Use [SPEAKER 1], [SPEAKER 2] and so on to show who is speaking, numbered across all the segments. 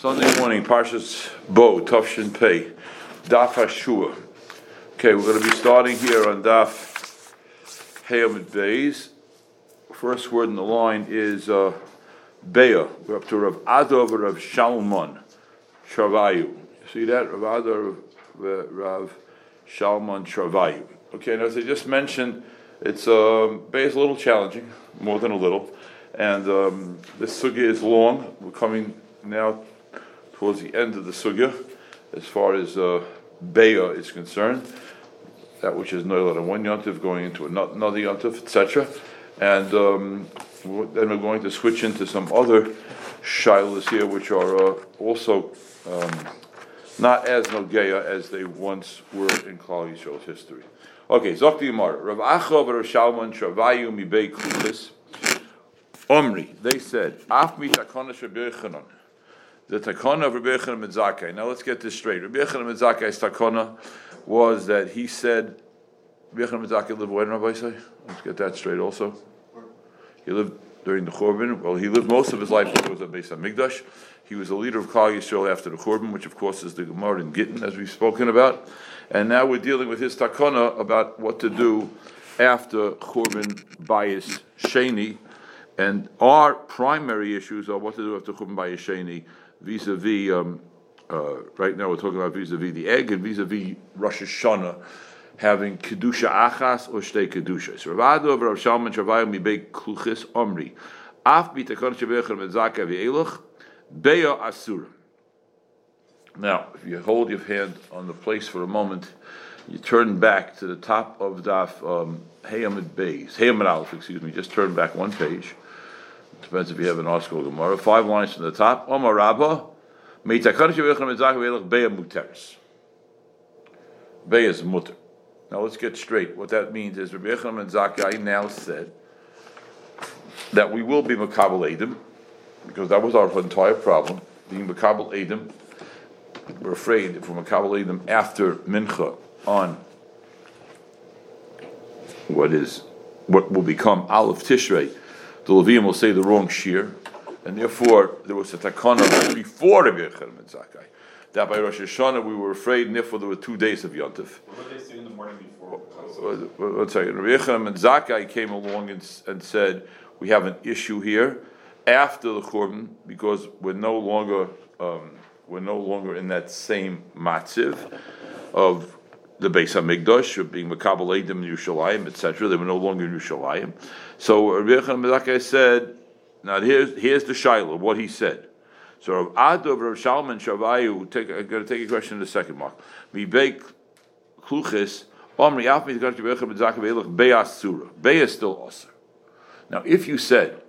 [SPEAKER 1] Sunday morning, Parshas Bo, Tufshin Pei, Daf Hashua. Okay, we're going to be starting here on Daf Hayamid Beis. First word in the line is uh. We're up to Rav Adov Rav Shalman Travayu. You see that? Rav Adov Rav Shalman Travayu. Okay, and as I just mentioned, it's um, Beah is a little challenging, more than a little. And um, this sugya is long. We're coming now towards the end of the sugya, as far as uh, Beya is concerned, that which is Noel and one yontif going into another yontif, etc. And um, then we're going to switch into some other shilas here, which are uh, also um, not as nogeya as they once were in Klal Yisrael's history. Okay, Zokti Yamar, Rav Achav Rav Shalman Shavayu Mibei Klutis, Omri, they said, Af mitakona shabichanon, the takona of Rabbi Yochanan Mitzakei. Now let's get this straight. Rabbi Yochanan Mitzakei's takona was that he said, Rabbi Yochanan Mitzakei lived when, Rabbi say? Let's get that straight also. He lived during the Churban. Well, he lived most of his life before the Beis HaMikdash. He was a leader of Klal Yisrael after the Churban, which of course is the Gemara in Gittin, as we've spoken about. And now we're dealing with his takona about what to do after Churban Bayis Sheni. And our primary issues are what to do after Churban Bayis Sheni vis-a-vis, um, uh, right now we're talking about vis-a-vis the egg and vis-a-vis Rosh Hashanah having kedusha achas or shtei kedusha. So Ravado Rav Shalman Shavayim mibei kluchis omri. Af bitakon shevechem mezaka v'elach beya asura. Now, if you hold your hand on the place for a moment, you turn back to the top of Daf um, Hayamid Beis, Hayamid Aleph, excuse me, just turn back one page. Depends if you have an article Gemara. Five lines from the top. Omar Rabba, Muteris. Is mutter. Now let's get straight. What that means is Rabbi Yechon and Zakai now said that we will be Makabal Edom, because that was our entire problem, being Makabal Edom. We're afraid if we're Makabal Edom after Mincha on what is what will become Aleph Tishrei, the Levium will say the wrong shear, and therefore there was a takana before Rabbi and Zakai. That by Rosh Hashanah we were afraid, and therefore there were two days of Yontif.
[SPEAKER 2] What did they say in the morning before?
[SPEAKER 1] One second. Rabbi and Zakai came along and, and said, we have an issue here after the Churban because we're no longer um, we're no longer in that same matziv of the Beis Hamikdash of being Makabal Edim in Yerushalayim, etc. They were no longer in Yerushalayim. So Rabbi Zakai said, now here's here's the Shiloh, what he said. So Rav Adov, Rav Shalman, Shavayu, take, I'm going to take a question in a second, Mark. Mi bake kluchis, omri afmi the country bechem b'zaka be'elach be'as surah. Be'as still osir. Now, if you said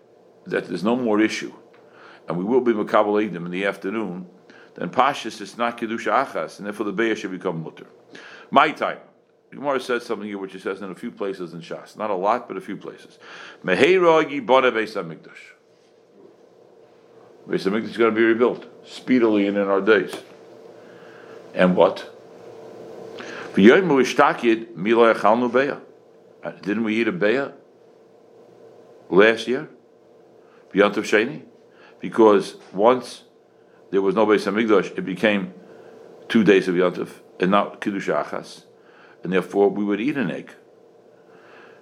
[SPEAKER 1] that there's no more issue, and we will be makabel edim in the afternoon, then pashas is not kedusha achas, and therefore the be'as should become mutter. My time. Gemara says something here which it says in a few places in Shas. Not a lot, but a few places. Meheira yibana beis hamikdash. Beis Hamikdash is going to be rebuilt speedily and in our days. And what? Uh, didn't we eat a beya last year? Beyond Sheni? Because once there was no Beis Hamikdash, it became two days of Yontif and not Kiddush Achas, and therefore we would eat an egg.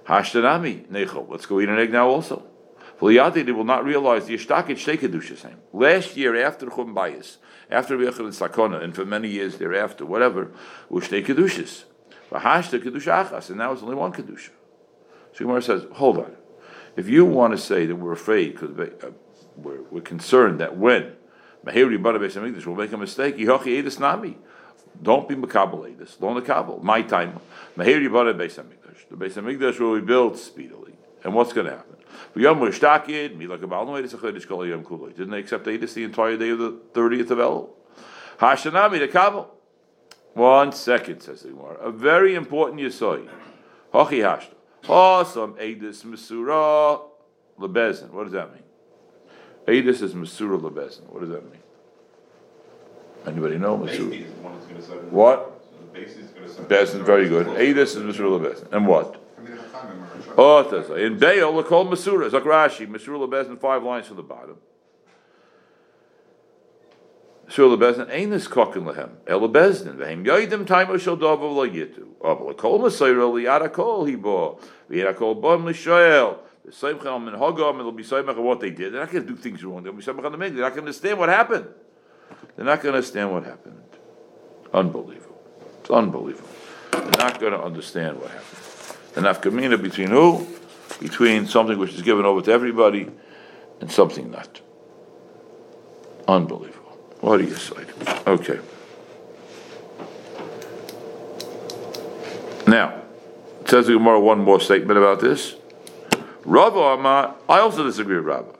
[SPEAKER 1] Hashtanami Nechol. Let's go eat an egg now also. They will not realize the Ishtakit Shtei same. Last year, after Chum Bayis, after Rechel and Sakona, and for many years thereafter, whatever, was Shtei Kedushas. Vahashta Kedusha Achas, and now it's only one Kedusha. So Gemara says, hold on. If you want to say that we're afraid, because uh, we're, we're, concerned that when Mahiri Bada Beis Hamikdash will make a mistake, Yihochi Edis Nami, don't be Makabal Edis, Lo Nakabal, my time. Mahiri Bada Beis Hamikdash. The Beis Hamikdash will be built speedily. And what's going to happen? Didn't they accept the Edis the entire day of the 30th of El? Hashanami, the Kabul. One second, says the Gemara. A very important Yisoi. Hochi Hashta. Awesome. Edis Masura Lebezin. What does that mean? Edis is Masura Lebezin. What does that mean? Anybody know? What? Bezin, very good. Edis is Masura Lebezin. And what? Oh, in Baal, they're called Masura. Zakrashi, Masura Lebezin, five lines from the bottom. The bezdin ain't this kokin lehem. El bezdin vehem yoidim time shall dovo lo yitu. Oh, Abel kol masayro liyada kol hibo. Liyada kol bom lishoel. The same chalm and hogam. It'll be same of what they did. They're not going to do things wrong. They'll be same on the They're not going to understand what happened. They're not going to understand what happened. Unbelievable. It's unbelievable. They're not going to understand what happened. The nafkamina between who? Between something which is given over to everybody and something not. Unbelievable. What do you say? Okay. Now, it says the Gemara one more statement about this. Amar, I also disagree with Rava.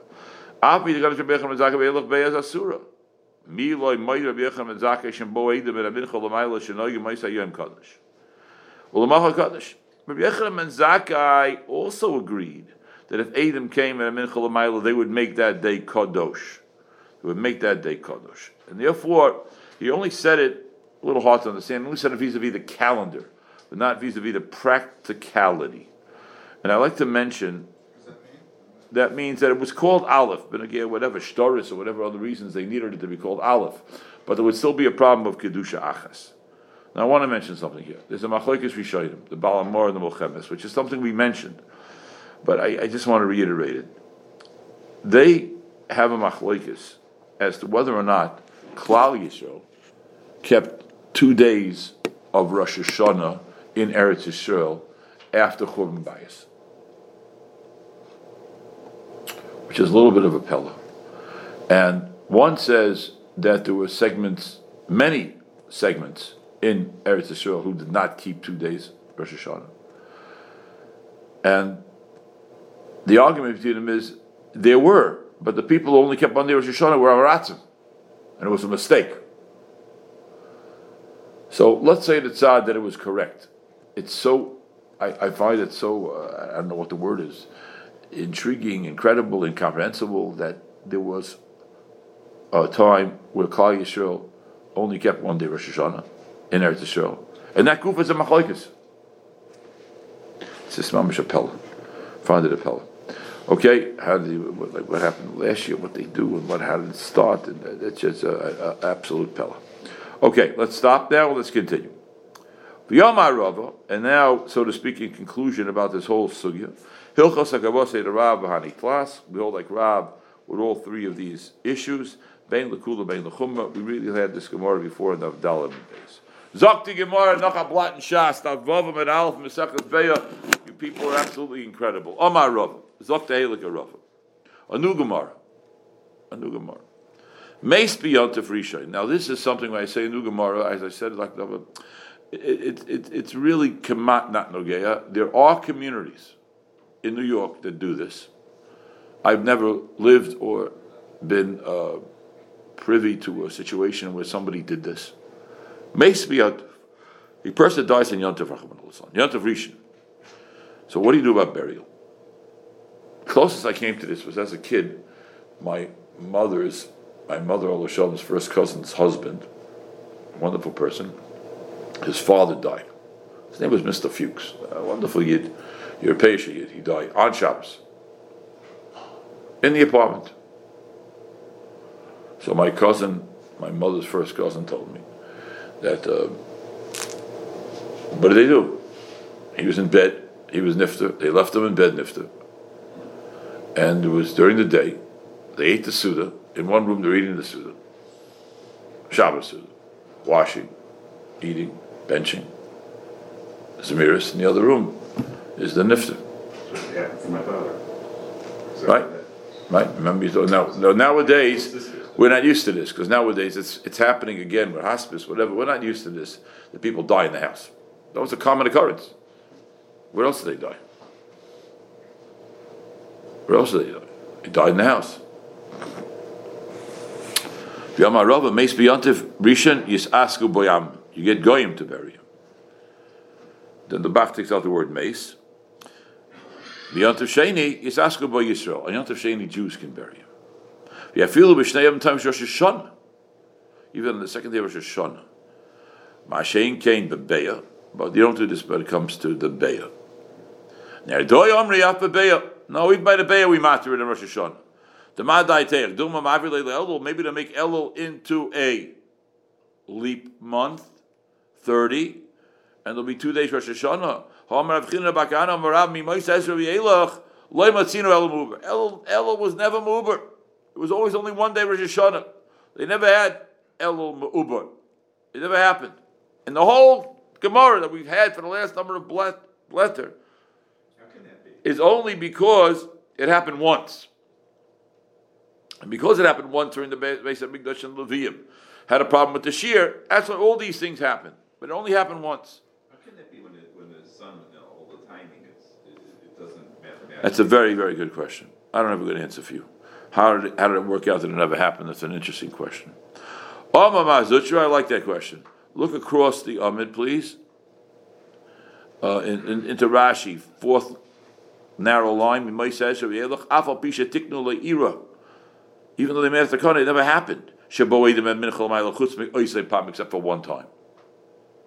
[SPEAKER 1] Rabbi Yechon and Zakai also agreed that if Adam came and Amin Chol they would make that day Kadosh. They would make that day Kadosh. And therefore, he only said it a little hard to understand. He only said it vis-a-vis the calendar, but not vis-a-vis the practicality. And I like to mention that means that it was called Aleph, but again, whatever Shtoris or whatever other reasons they needed it to be called Aleph, but there would still be a problem of kedusha achas. Now I want to mention something here. There's a machlokes rishonim, the Balamor and the Mochemes, which is something we mentioned, but I, I just want to reiterate it. They have a machlokes as to whether or not Klal Yisrael kept two days of Rosh Hashanah in Eretz Yisrael after Churban Bayis, which is a little bit of a pella. And one says that there were segments, many segments in Eretz Yisrael who did not keep two days Rosh Hashanah. And the argument between them is there were, but the people who only kept one day Rosh Hashanah were Amaratzim and it was a mistake. So let's say the tzad that it was correct. It's so, I, I find it so, uh, I don't know what the word is, intriguing, incredible, incomprehensible that there was a time where Klal Yisrael only kept one day Rosh Hashanah in Eretz Yisrael. And that group is a machlokes. It's just mamish appella. Found it appella. Okay, how did what, like what happened last year, what they do, and what how did it start, and it's just a, a, absolute pella. Okay, let's stop now. Let's continue. Rava, and now, so to speak, in conclusion about this whole sugya, Hilchos Hakavose the Rav Bahani Klas. We hold like Rav with all three of these issues. Bein Lekula, Bein Lechumma. We really had this Gemara before in the Avdalim days. Zokti Gemara, Nacha Blat and Shas, Navavam and Alf, Mesachet Beya. You people are absolutely incredible. Omar Rav. Zok Tehelika Rafa. A new Gemara. A new Gemara. Mace Biyontif Rishon. Now, this is something when I say new Gemara, as I said, like it, it, it, it's really kamat not nogeya. There are communities in New York that do this. I've never lived or been uh, privy to a situation where somebody did this. Biyontif. A person dies in Yontif Yontif Rishon. So, what do you do about burial? closest I came to this was as a kid, my mother's, my mother, Olasham's first cousin's husband, wonderful person, his father died. His name was Mr. Fuchs, a wonderful yid, European yid. He died on Shabbos, in the apartment. So my cousin, my mother's first cousin, told me that, uh, what did they do? He was in bed, he was nifter, they left him in bed nifter and it was during the day. They ate the Suda. In one room, they're eating the Suda. Shabbos Suda. Washing, eating, benching. Zemiris. In the other room is the Nifta.
[SPEAKER 2] Yeah, for my father. So
[SPEAKER 1] right? Right? Remember, you thought, now, now, nowadays, we're not used to this because nowadays it's, it's happening again with hospice, whatever. We're not used to this. The people die in the house. That was a common occurrence. Where else did they die? Where else did he die? He died in the house. Yamarava Meis B'yantiv Rishon Yisasku Boyam. You get Goyim to bury him. Then the Bach takes out the word Mace. B'yantiv Sheni Yisasku Boy Yisrael. On Yantiv Sheni, Jews can bury him. Yafilu B'shnei times Rosh Hashanah. Even on the second day of Rosh Hashanah. Ma'ashein Kain Bebeya. But you don't do this when it comes to the Beya. Nerdoy Omri Yaf Bebeya. No, even by the Beya we matter it in Rosh Hashanah. The Madai Teich, Duma Mavir Leil Elul, maybe to make Elul into a leap month, 30, and there'll be two days Rosh Hashanah. Elul, Elul was never Muber. It was always only one day Rosh Hashanah. They never had Elul Muber. It never happened. And the whole Gemara that we've had for the last number of blet, is only because it happened once. And because it happened once during the Beis HaMikdash and Levium, had a problem with the shear, that's why all these things happened. But it only happened once.
[SPEAKER 2] How can that be when it, when the sun, you know, all the timing is, it, it doesn't mathematically?
[SPEAKER 1] That's a very, very good question. I don't have a good answer for you. How did it, how did it work out that it never happened? That's an interesting question. Oh, Mama I like that question. Look across the Amid, please. Uh, in, in, into Rashi, fourth narrow line. Even though they made it it never happened. Except for one time.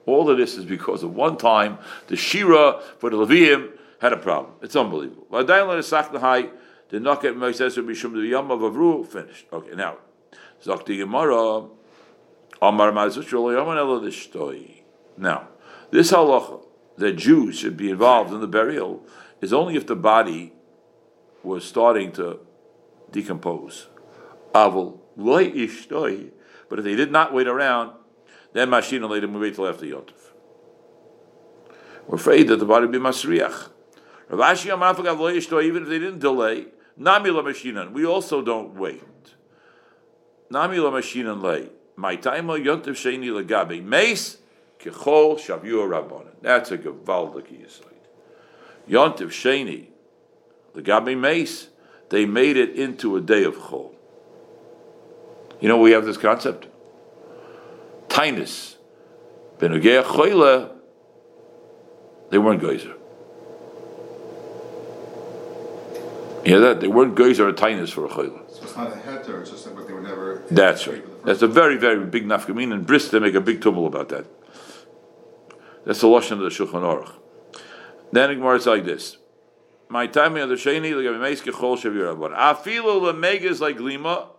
[SPEAKER 1] All of this is because of one time the Shira for the Levium had a problem. It's unbelievable. Nesach did not get Moshe Mishum the Yom of Avru finished. Okay, now Zakti Gemara Amar Mazuch Lo Yom Elo Dishtoi. Now this halacha that Jews should be involved in the burial is only if the body was starting to decompose. Avol loy ishtoi. But if they did not wait around, then Mashina later we wait till after Yontif. We're afraid that the body be Masriach. Ravashi even if they didn't delay, Nami la Mashinan, we also don't wait. Nami la Mashinan lay. My time Yontif Sheni Lagabe. Mace, Kechol Shavur Rabbanan. That's a Gavaldik Yisait. Yontif Sheni, Lagabe Mace, they made it into a day of Chol. You know, we have this concept. Tainus. Benugea Choyle, they weren't geyser. Hear that? They weren't geyser or tainus for a Choyle.
[SPEAKER 3] So it's not a heter, it's just that, they were never.
[SPEAKER 1] That's right. That's a very, very big nafkamin. In Bris, they make a big tumble about that. That's the lashon of the Shulchan Aruch. Then the Gemara is like this: My time of the sheni meiske chol shavir avon. Afilu the megas like glima.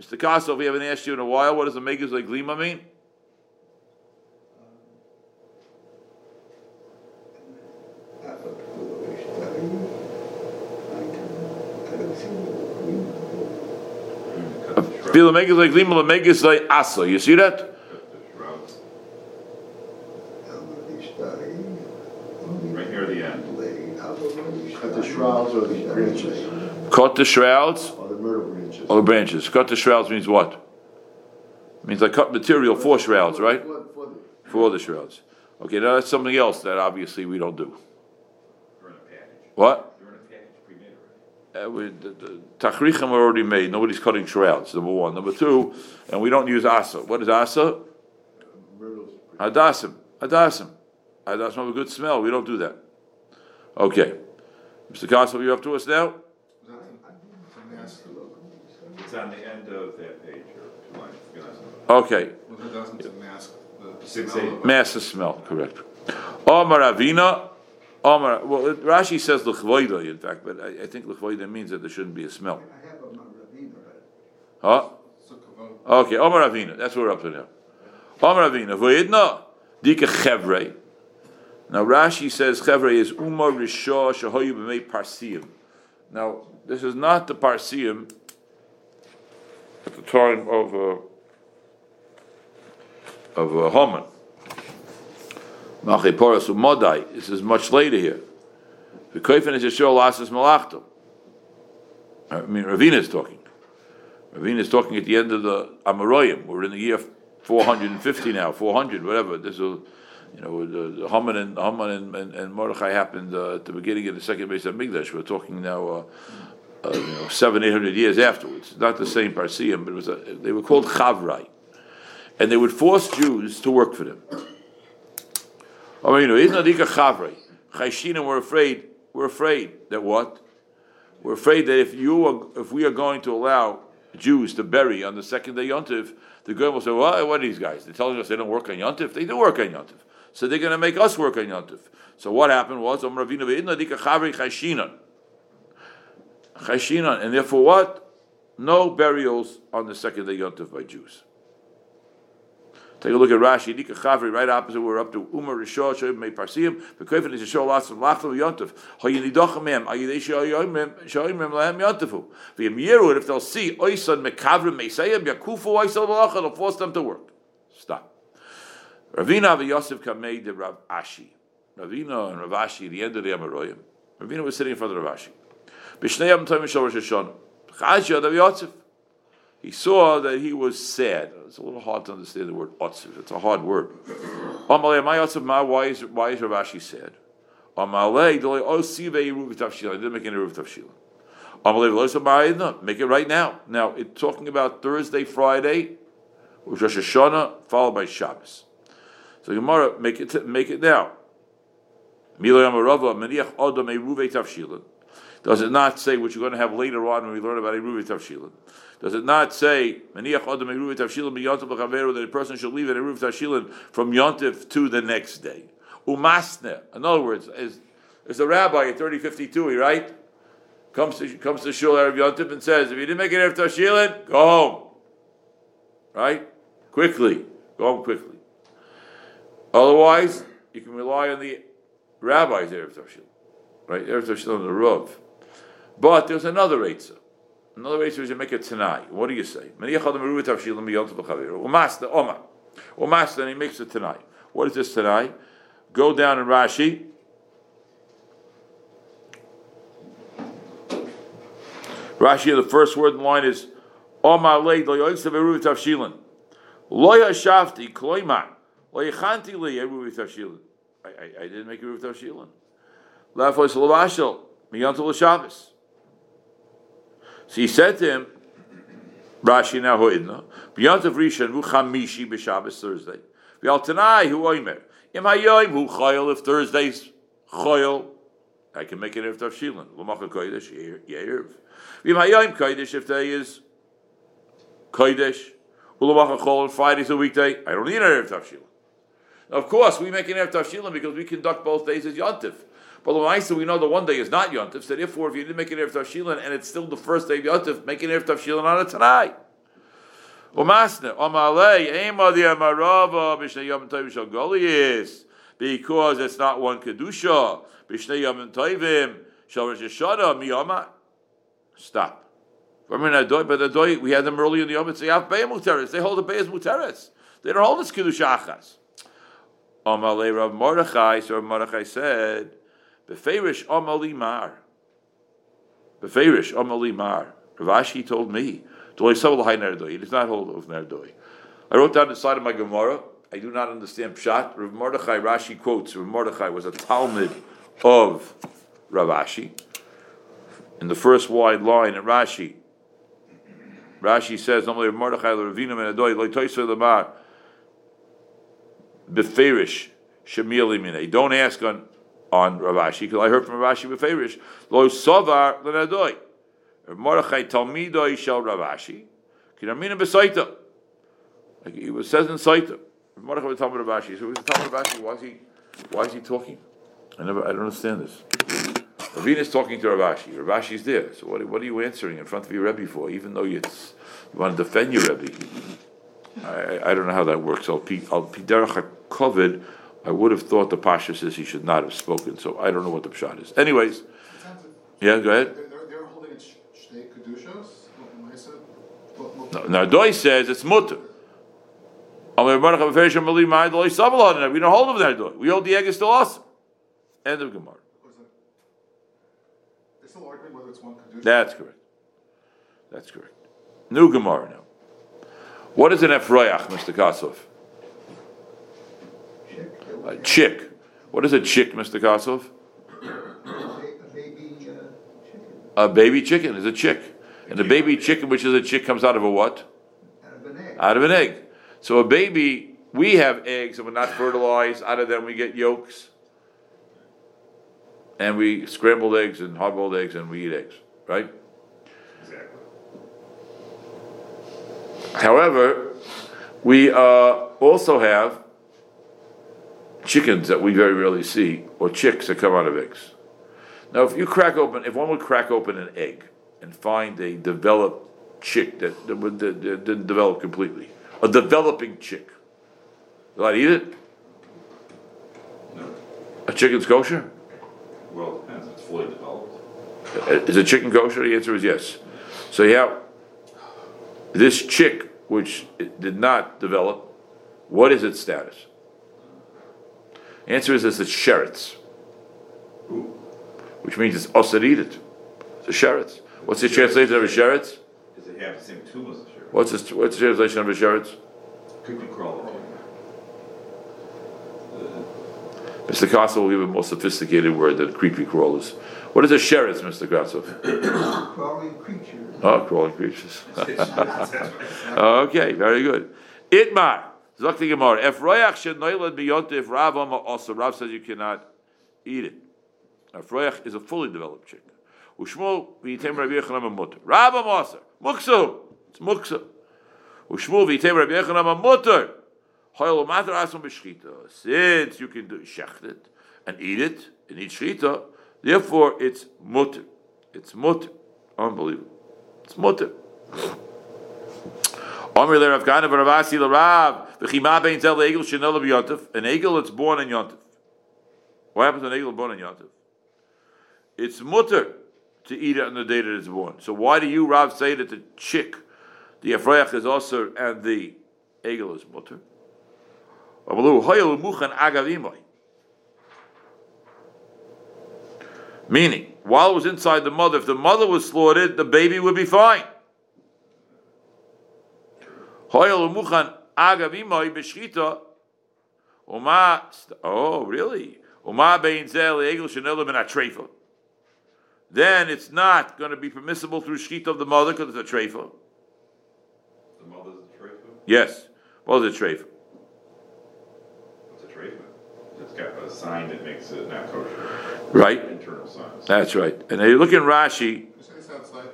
[SPEAKER 1] Mr. Kassel, we haven't asked you in a while. What does the megas like glima mean? Feel the megas like glima, the megas like asa. You see that?
[SPEAKER 2] The shrouds, right near the end.
[SPEAKER 3] Cut the shrouds or the branches,
[SPEAKER 1] Cut the shrouds
[SPEAKER 3] or the myrtle branches.
[SPEAKER 1] or the branches. Cut the shrouds means what? It means I cut material for shrouds, right?
[SPEAKER 3] For- for the-
[SPEAKER 1] shrouds. Okay, now that's something else that obviously we don't do.
[SPEAKER 2] They're in a package.
[SPEAKER 1] What?
[SPEAKER 2] They're in a package pre-made already.
[SPEAKER 1] Uh, we, the, the tachrichim are already made. Nobody's cutting shrouds. Number one. Number two, and we don't use asa. What is asa?
[SPEAKER 3] Myrtles.
[SPEAKER 1] Hadassim. Hadassim. Hadassim have a good smell. We don't do that. Okay. Mr. Kossel, you up to us now?
[SPEAKER 2] It's on the end of that page, or two lines, two lines.
[SPEAKER 1] Okay.
[SPEAKER 3] Well, it doesn't mask the
[SPEAKER 2] Six,
[SPEAKER 3] smell
[SPEAKER 2] eight.
[SPEAKER 3] of
[SPEAKER 1] smell, correct. Omar Avina. Omar, well, it- Rashi says l'chvoida, in fact, but I, I think l'chvoida means that there shouldn't be a smell.
[SPEAKER 4] I have a Ravina,
[SPEAKER 1] Huh? Okay, Omar Avina. That's what we're up to now. Omar Avina. V'yidna dika chevre. Now Rashi says chevre is umar rishah shahoyu b'mei parsiim. Now this is not the parsiim at the time of uh, of uh, Haman. Malchei Poras Umodai. This is much later here. The Koifin is Yeshua Lasas Malachto. I mean, Ravina is talking. Ravina is talking at the end of the Amoraim. We're in the year 450 now, 400, whatever. This is, you know, the, the Haman and and, and, and Mordechai happened uh, at the beginning of the second Beis HaMikdash. We're talking now, uh, uh, you know, seven, eight hundred years afterwards. Not the same Parsium, but it was a, they were called Chavrai, and they would force Jews to work for them. I mean, you know, Idna Chavrai. Chayshinim were afraid. We're afraid that what? We're afraid that if you are, if we are going to allow Jews to bury on the second day Yontif, the girl will say, "Well, what are these guys? They're telling us they don't work on Yontif. They do work on Yontif, so they're going to make us work on Yontif." So what happened was, and therefore what? no burials on the second day Yontif by Jews. Take a look at Rashi, Nika Chavri, right opposite. We're up to Umar Rishon, Shoyim Mei Parsim. The Kofen is a show lots of Lachel Yontif. Hayinidochem Mem, Ayidei Shoyim Mem Lahem Yontifu. V'yem Yeru, if they'll see Oisan Mekavrim Meisayim Yakufu Oisal Malacha, it'll force them to work. Stop. Ravina v'Yosef Kamei de Rav Ashi. Ravina and Rav Ashi, the end of the Amaroyim. Ravina was sitting in front of Rav Ashi. B'shnei Yom Tovim Shal Rosh Hashanah. Rav Yosef he saw that he was sad. It's a little hard to understand the word otziv. It's a hard word. Why is why is Ravashi sad? Amalei, dolei osive yeruv tavshila. I didn't make any yeruv tavshila. Amalei, v'loisa ma'ayidna. Make it right now. Now it's talking about Thursday, Friday, Rosh Hashanah, followed by Shabbos. So Gemara, make it make it now. Milay Amarava, Meniach Odom Eruve Tavshilin. Does it not say what you're going to have later on when we learn about Eruve Tavshilin? Does it not say that a person should leave an Eruv Tavshilin from Yontif to the next day? Umasne. In other words, is is a rabbi at thirty fifty two, right? Comes to comes to Shul Erev Yontif and says, if you didn't make an Eruv Tavshilin, go home. Right? Quickly. Go home quickly. Otherwise, you can rely on the rabbi's Erev Tavshilin. Right? Erev Tavshilin the Rav. But there's another Eitzah. Another way you make it tonight. What do you say? Umasta Oma. Umasta, and he makes it tonight. What is this tonight? Go down in Rashi. Rashi, the first word in line is Oma leid lo yoytzav eruv tavshilin. Lo yashafti kloima. Lo yachanti li eruv tavshilin. I didn't make eruv tavshilin. Lafos lavashel. Miyantul l'shabbos. So he said to him, Rashi now hoidna, B'yantav Rishon hu chamishi b'Shabbos Thursday. V'al tanai hu oimer. Im hayoim hu chayil if Thursday's chayil. I can make it if tavshilin. L'macha kodesh yeirv. V'im hayoim kodesh if day is kodesh. U'l'macha chol Friday's a weekday. I don't need an erev tavshilin. Of course, we make an erev tavshilin because we conduct both days as yontif. But the we know the one day is not Yontif, so therefore if you didn't make an Erev Tavshilin and it's still the first day of Yontif, make an Erev Tavshilin on it tonight. Umasne, Omalei, Eimadi Amarava, Bishnei Yom Tovim Shal Goliath, because it's not one Kedusha, Bishnei Yom Tovim Shal Rosh Hashanah, Miyama. Stop. But the doy, we had them early in the Yom, Bey Muteres, they hold the Bey as Muteres. They don't hold this Kedusha Achas. Amalei Rav Mordechai, so Rav Mordechai said, Beferish Amali Mar. Beferish Amali Mar. Ravashi told me, He does not hold of Nerdoi. I wrote down the side of my Gemara. I do not understand Pshat. Rav Mordechai Rashi quotes Rav Mordechai was a Talmud of Ravashi. In the first wide line in Rashi, Rashi says, "Normally Mordechai Ravina Menadoi Lo Toiser Lamar Beferish Shemili Mine." Don't ask on on Ravashi, because I heard from Ravashi beferish lo savar lenadoi. Mordechai talmidoi shel Ravashi, kinamina besaita. Like was says in Saita. Mordechai was talking Ravashi. So he was talking Ravashi. Why is he? Why is he talking? I never. I don't understand this. Ravina is talking to Ravashi. Ravashi's there. So what, what are you answering in front of your Rebbe for? Even though you want to defend your Rebbe. I, I don't know how that works. Be derech covered I would have thought the Pasha says he should not have spoken, so I don't know what the Pshat is. Anyways, yeah, go ahead.
[SPEAKER 3] They're, holding it Shnei Kedushos?
[SPEAKER 1] No, Doi says it's mutter. We don't hold of that Doi. We hold the egg is still awesome. End of Gemara. That's correct. That's correct. New Gemara now. What is an Ephroyach, Mr. Kasov? A chick. What is a chick, Mr. Kosov?
[SPEAKER 4] A baby chicken.
[SPEAKER 1] Is a chick. And the baby chicken, which is a chick, comes out of a what?
[SPEAKER 4] Out of an egg.
[SPEAKER 1] Out of an egg. So a baby, we have eggs and we're not fertilized. Out of them we get yolks. And we scrambled eggs and hard boiled eggs and we eat eggs, right?
[SPEAKER 2] Exactly.
[SPEAKER 1] However, we uh, also have chickens that we very rarely see, or chicks that come out of eggs. Now, if you crack open, if one would crack open an egg and find a developed chick that, that, that, that didn't develop completely. A developing chick. Will I eat it?
[SPEAKER 2] No,
[SPEAKER 1] A chicken's kosher?
[SPEAKER 2] well, it depends, it's fully developed.
[SPEAKER 1] Uh, Is a chicken kosher? The answer is yes. So yeah, this chick, which did not develop, what is its status? Answer is it's a sheretz, which means it's us that eat it. It's a sheretz. What's the translation of a sheretz?
[SPEAKER 2] does it have the same tomb as a sheriff?
[SPEAKER 1] What's the, what's the translation of a sheretz?
[SPEAKER 2] Creepy crawler.
[SPEAKER 1] Mr. Kossel will give a more sophisticated word than creepy crawlers. What is a sheretz, Mr. Kossel?
[SPEAKER 4] Crawling creatures.
[SPEAKER 1] Oh, crawling creatures. Okay, very good. Itmar, Zakti Gemara. If royach shenoilad biyontif Rav Ama also, Rav says you cannot eat it. If royach is a fully developed chick. Ushmu v'yitem Rabbi Yechonam mutter. Rav Ama also, muksu, it's muksu. Ushmu v'yitem Rabbi Yechonam mutter. Hoyel umater asum b'shchita. Since you can do shecht it and eat it and eat shchita, therefore it's mutter. It's mutter. Unbelievable. It's mutter. An egel that's born in yontif. What happens to an egel born in yontif? It's mutter to eat it on the day that it's born. So why do you Rav say that the chick, the Ephraich is also and the egel is mutter? Meaning, while it was inside the mother, if the mother was slaughtered, the baby would be fine. Hoyel umuchan agav imay b'shchita. Uma, oh really? Uma bein zel egel shenelo ben atrefa. Then it's not going to be permissible through shchita of the mother because it's a trefa.
[SPEAKER 2] The mother's a treifa?
[SPEAKER 1] Yes, well, it's a trefa.
[SPEAKER 2] What's a treifa? It's got a sign that makes it not kosher.
[SPEAKER 1] Right?
[SPEAKER 2] Internal signs.
[SPEAKER 1] That's right. And then you look in Rashi,
[SPEAKER 3] You say it's outside?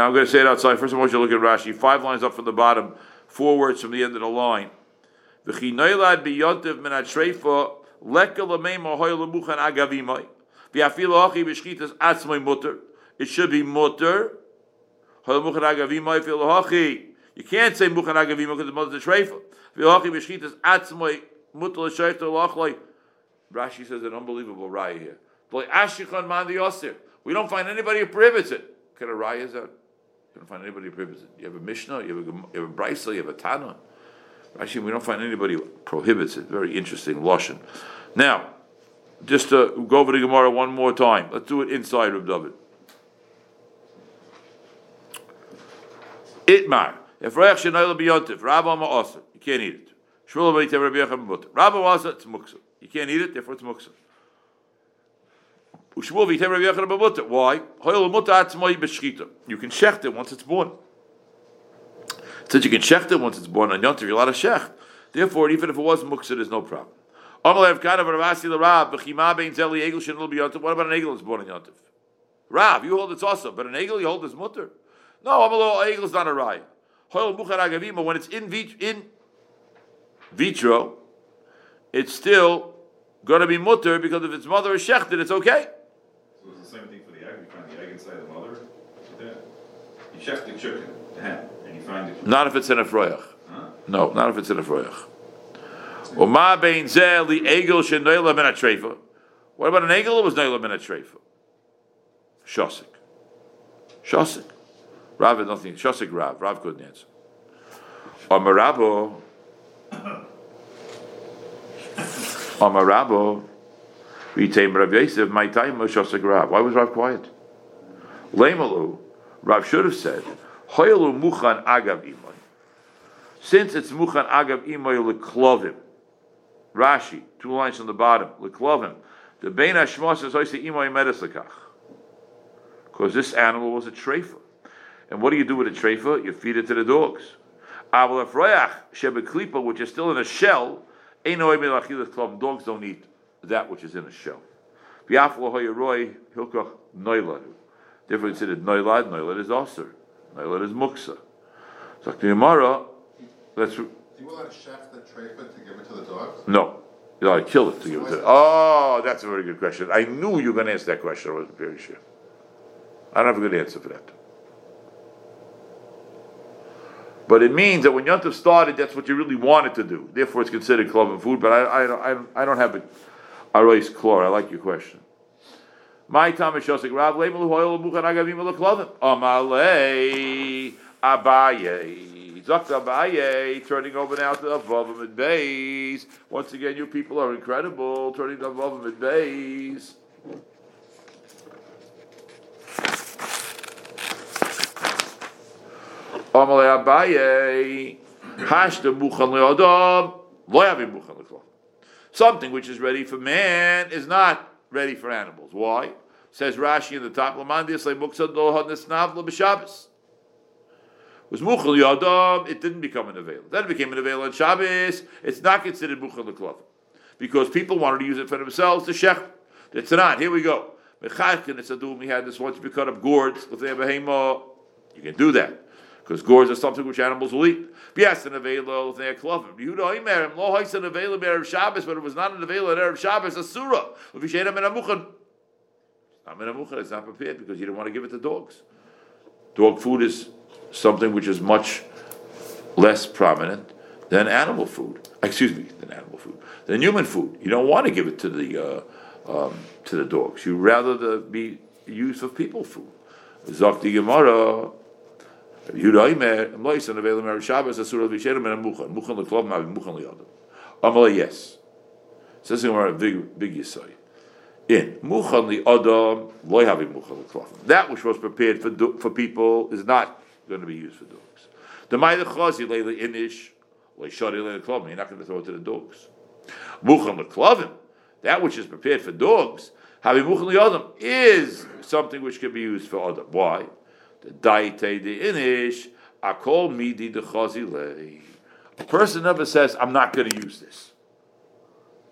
[SPEAKER 1] And I'm going to say it outside. First of all, you look at Rashi. Five lines up from the bottom, four words from the end of the line. It should be mutter. You can't say muchan agavimai because the mother's a treifa. Hachi b'shchitas atzmai mutter l'shoyta lachlai. Rashi says an unbelievable raya here. We don't find anybody who prohibits it. Kind of raya is that? You don't find anybody who prohibits it. You have a Mishnah, you have a, you have a you have a Tana. Actually, we don't find anybody who prohibits it. Very interesting, Lashon. Now, just to go over the Gemara one more time. Let's do it inside Reb David. Itmar. If Reach Shenayla Biyontif, Rabba Ma'asa, you can't eat it. Shmuel B'yitem Rabbi Yechon B'mut. Rabba Ma'asa, it's muksa. You can't eat it, therefore it's muksa. Ushmuel B'yitem Rabbi Yechon B'mut. Why? You can shecht it once it's born. Since you can shecht it once it's born on Yontif, you're allowed to shecht. Therefore, even if it was muksa, there's no problem. What about an egel that's born on Yontif? Rav, you hold it's awesome, but an eagle you hold is mutter. No, Amalo egel is not a raya. When it's in, vit- in vitro, it's still going to be mutter because if its mother is shechted, it's okay.
[SPEAKER 2] So it's the same thing for the egg, you find the egg inside the mother, with. You check the chicken, the hen, and you find the,
[SPEAKER 1] Not if it's in a froyach.
[SPEAKER 2] huh?
[SPEAKER 1] No, not if it's in a froyach. Uma bein zel the egel shenoila ben atreifa. What about an egel that was noila ben atreifa? Shosik. Shosik. Rav had nothing. Shosik Rav. Rav couldn't answer. Amarabo. Amarabo. Vitem Rav Yosef. My time was Rav. Why was Rav quiet? Lemalu. Rav should have said, muchan agav imay. Since it's muchan agav imay leklovim. Rashi, two lines on the bottom, leklovim. The bein hashmos says oise imay medes lekach. Because this animal was a treifa. And what do you do with a treifa? You feed it to the dogs. Aval afroyach shebeklipa, which is still in a shell. Dogs don't eat that which is in a shell. V'yaflo hoyeroi hilkach. Therefore, considered noilad. Noilad is aser. Noilad is muksa. So the Gemara, let's
[SPEAKER 3] Do you allow to chef the treifa to give it to the dogs?
[SPEAKER 1] no. You know, I kill it to give it to. Oh, that's a very good question. I knew you were going to ask that question. I wasn't very sure. I don't have a good answer for that. But it means that when Yontif started, that's what you really wanted to do. Therefore, it's considered Klovim food. But I, I, don't- I, I don't have it. Arois Klor. I like your question. My time is Shosik Rav Leimel Hoyle Muchan Agavim Leklovim. Amalei Abaye. Zakta Abaye. Turning over now to Avavim and Bays. Once again, you people are incredible. Turning to Avavim and Bays. Amalei Abaye. Hashta Muchan Leodom. Loyavim Muchan Leklovim. Something which is ready for man is not ready for animals. Why? Says Rashi in the top. Was muchal yadam, it didn't become an avail. Then it became an avail on Shabbos. It's not considered muchal l'klavim. Because people wanted to use it for themselves to shech. It's not. Here we go. Mechaykin, it's a doom. We had this once. You cut up gourds. You can do that. Because gourds are something which animals will eat. Yes, an they are klavim. Yehuda Omer, lo hais an avail erev Shabbos, but it was not an avail at erev Shabbos. A surah. If you shade in a muchan. Not muchan. It's not prepared because you don't want to give it to dogs. Dog food is something which is much less prominent than animal food. Excuse me, than animal food, than human food. You don't want to give it to the uh, um, to the dogs. You rather the be used for people food. Zakti Gemara. Yes. Says Gemara big big Yisai. In Muchan LeAdam Loy Havi Muchan LeKlov. That which was prepared for for people is not going to be used for dogs. The Ma'ida Chazi Leila Inish Loy Shari Leila Klov. You're not going to throw it to the dogs. Muchan LeKlovim. That which is prepared for dogs. Havi Muchan LeAdam is something which can be used for Adam. Why? Daite de inish, I call midi the chazile. A person never says, I'm not going to use this.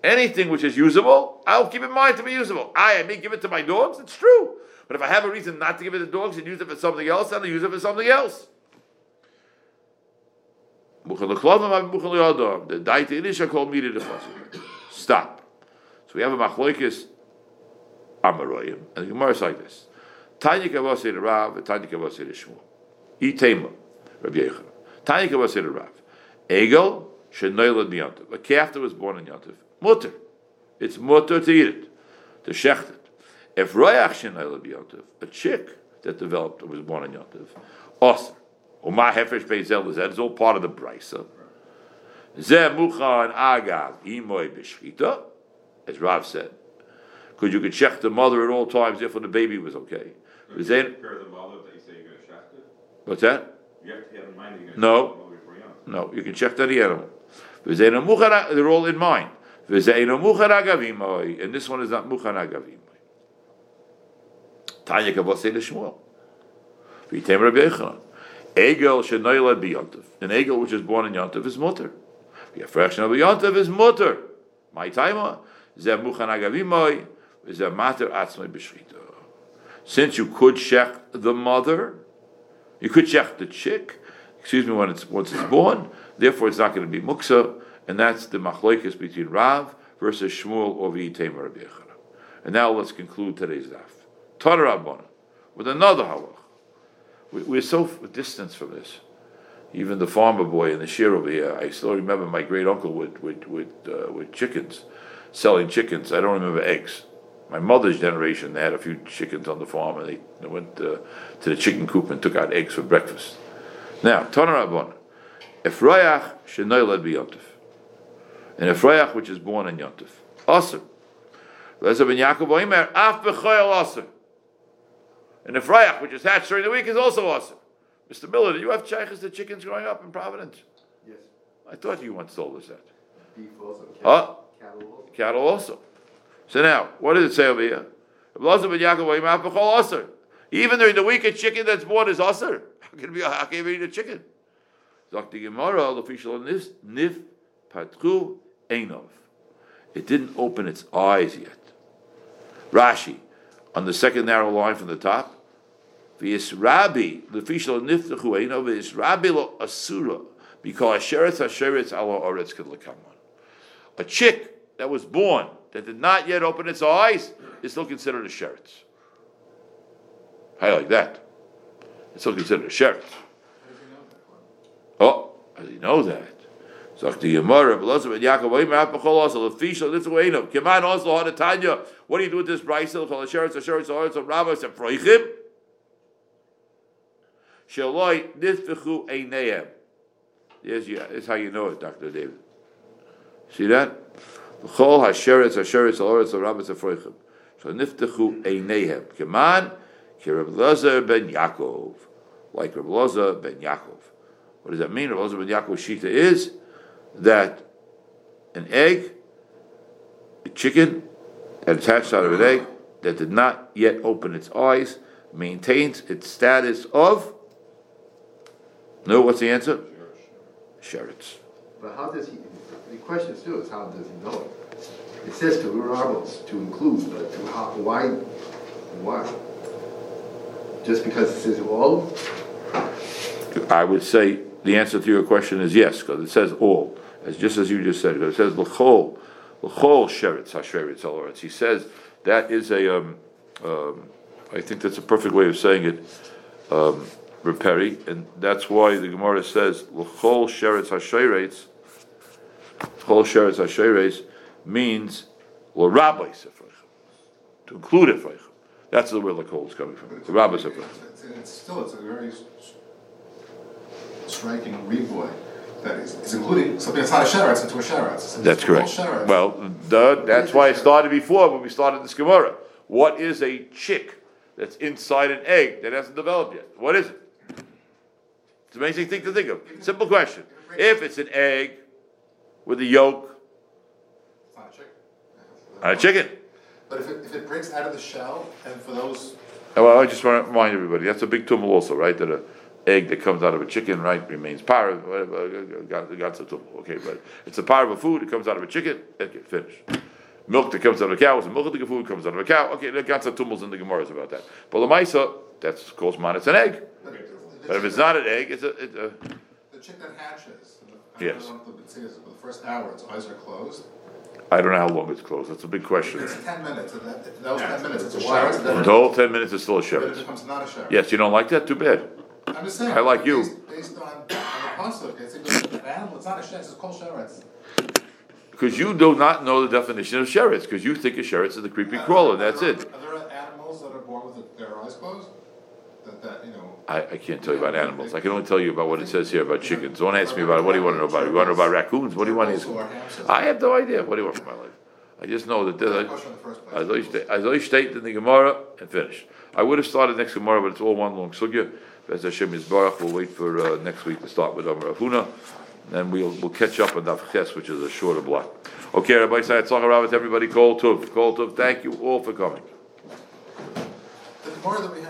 [SPEAKER 1] Anything which is usable, I'll keep in mind to be usable. I, I may give it to my dogs, it's true. But if I have a reason not to give it to dogs and use it for something else, then I'll use it for something else. The daite inish, call midi the chazile. Stop. So we have a machloikis amaroyim, and the Gemara is like this. Tanya Kavasi Rav, and Tanya Kavasi to. Itema, Rabbi Yechon. Tanya Kavasi to Rav. Egel, Shenoilad Miyantiv. A calf that was born in Yantiv. Mutter. It's mutter to eat it, to shecht it. If Royach Shenoilad Miyantiv, a chick that developed and was born in Yantiv, awesome. Uma Hefesh Beizel that is all part of the brisa. Zeh Muchan Agav Imoy Beshchita, as Rav said. Because you could check the mother at all times if the baby was okay.
[SPEAKER 2] You
[SPEAKER 1] Is that-
[SPEAKER 2] Prepare the mother that you say you're gonna shaft it.
[SPEAKER 1] What's that?
[SPEAKER 2] You have to have in mind that you're gonna.
[SPEAKER 1] No.
[SPEAKER 2] shaft the mother before you know.
[SPEAKER 1] No, you can check any animal. They're all in mind. V'zeinu muchar agavimoi, And this one is not muchar agavimoi. Tanya kavosei l'shmuel. V'yitem Rabbi Yechanan. Egel shenoilad b'yontav. An egel which is born in yontav is mutter. V'yafresh of yontav is mutter. My timer. Zeh muchar agavimoi. Zeh mater atzmai b'shchita. Since you could check the mother, you could check the chick, excuse me, when it's once it's born. Therefore, it's not going to be muksa, and that's the machlokes between Rav versus Shmuel or V'yitem Rabbi. And now let's conclude today's daf. Tana Rabbana with another halach. We, we're so distant from this. Even the farmer boy in the shir over here, I still remember my great uncle with with with, uh, with chickens, selling chickens. I don't remember eggs. My mother's generation, they had a few chickens on the farm, and they, they went uh, to the chicken coop and took out eggs for breakfast. Now, Tana Rabbana, Ephroyach shenoilad b'yontif, and Ephroyach which is born in yontif, aser. Lezer ben Yaakov oimer af b'choyel aser. And Ephroyach which is hatched during the week is also aser. Mr. Miller, do you have chaychas the chickens growing up in Providence?
[SPEAKER 4] Yes.
[SPEAKER 1] I thought you once told us that.
[SPEAKER 4] Beef also.
[SPEAKER 1] Huh?
[SPEAKER 4] Cattle also.
[SPEAKER 1] Cattle also. So now, what does it say over here? Even during the week, a chicken that's born is aser. How can be? How can you eat a chicken? It didn't open its eyes yet. Rashi, on the second narrow line from the top, v'yis rabbi l'official niftachu einov v'yis rabbi lo asura because sheretz hasheretz ala oretz could. A chick that was born that did not yet open its eyes is still considered a sheretz. How like that? It's still considered a sheretz. Oh, how do you know that? What do you do with this Freichim? Shaloi Nifechu Eineim. Yes, yeah, that's how you know it, Dr. David. See that? Bechol Hasheretz, Asheretz, Asheretz, Rabbis, and Freichim. So Niftechu Einehem. Keman, Kirab Lazar ben Yaakov. Like Reb Lazar ben Yaakov. What does that mean? Reb Lazar ben Yaakov's shita is that an egg, a chicken, that attached out of an egg that did not yet open its eyes maintains its status of. No, what's the answer? Sheretz.
[SPEAKER 5] But how does he, the question still is how does he know it? It says to Ramos to include, but to how, why, why? Just because it says all?
[SPEAKER 1] I would say the answer to your question is yes, because it says all, as just as you just said. It says l'chol, l'chol sheretz hasheretz aloretz. He says that is a, um, um, I think that's a perfect way of saying it, um, Reperi, and that's why the Gemara says l'chol sheretz hasheretz, l'chol sheretz hasheretz means l'rabbi sefreich, to include it That's where the l'chol is coming from. The rabbi.
[SPEAKER 3] It's, still, it's a very striking revoy that is, including something that's not a sheretz into a sheretz.
[SPEAKER 1] That's correct. Well, duh, that's why it started before, when we started this Gemara. What is a chick that's inside an egg that hasn't developed yet? What is it? It's an amazing thing to think of. Simple question. If it's an egg with a yolk
[SPEAKER 3] It's not a chicken.
[SPEAKER 1] and a chicken,
[SPEAKER 3] But if it, if it breaks out of the shell, and for those,
[SPEAKER 1] Oh, Well, I just want to remind everybody, that's a big tumul also, right? That a egg that comes out of a chicken, right, remains par, whatever, got, got some tumul, okay, but it's a par of a food, it comes out of a chicken, okay, finish. Milk that comes out of a cow is a milk of the food, that comes out of a cow, okay, there got some tumults in the Gemaras about that. But the Maisa, that's, calls mine, it's an egg.
[SPEAKER 3] the, the,
[SPEAKER 1] But if it's not an egg, it's a, it's a,
[SPEAKER 3] the chick that hatches, I
[SPEAKER 1] Yes.
[SPEAKER 3] don't know what the, say is, for the first hour, its eyes are closed.
[SPEAKER 1] I don't know how long it's closed, that's a big question.
[SPEAKER 3] It's ten minutes, and that, if that was ten minutes, it's a
[SPEAKER 5] It's a while.
[SPEAKER 3] sheretz.
[SPEAKER 1] The whole ten minutes is still a
[SPEAKER 3] Then it
[SPEAKER 1] sheretz.
[SPEAKER 3] becomes not a sheretz.
[SPEAKER 1] Yes, you don't like that? Too bad.
[SPEAKER 3] I'm just saying.
[SPEAKER 1] I like you.
[SPEAKER 3] Based, based on, on the pasuk, it's a, an animal, it's not a sheretz, it's called sheretz.
[SPEAKER 1] Because you do not know the definition of sheretz, because you think a sheretz is the creepy crawler, that's
[SPEAKER 3] Are
[SPEAKER 1] it.
[SPEAKER 3] Are there animals that are born with their eyes closed? That, that, you know,
[SPEAKER 1] I, I can't tell you about animals. I can only tell you about what it says here about chickens. Don't ask me about it. What do you want to know about? You want to know about raccoons? What do you want to
[SPEAKER 3] are.
[SPEAKER 1] I have no idea. What do you want from my life? I just know that there's
[SPEAKER 3] question in the first
[SPEAKER 1] as. I state, state in the Gemara and finish. I would have started next Gemara, but it's all one long sugya. As Hashem is Baruch, we'll wait for uh, next week to start with Amar Huna. Then we'll, we'll catch up on Daf Ches, which is a shorter block. Okay, Sayyid, Tzachar Rabbit, everybody, Kol Tov. Kol Tov, thank you all for coming.
[SPEAKER 3] The Gemara that we had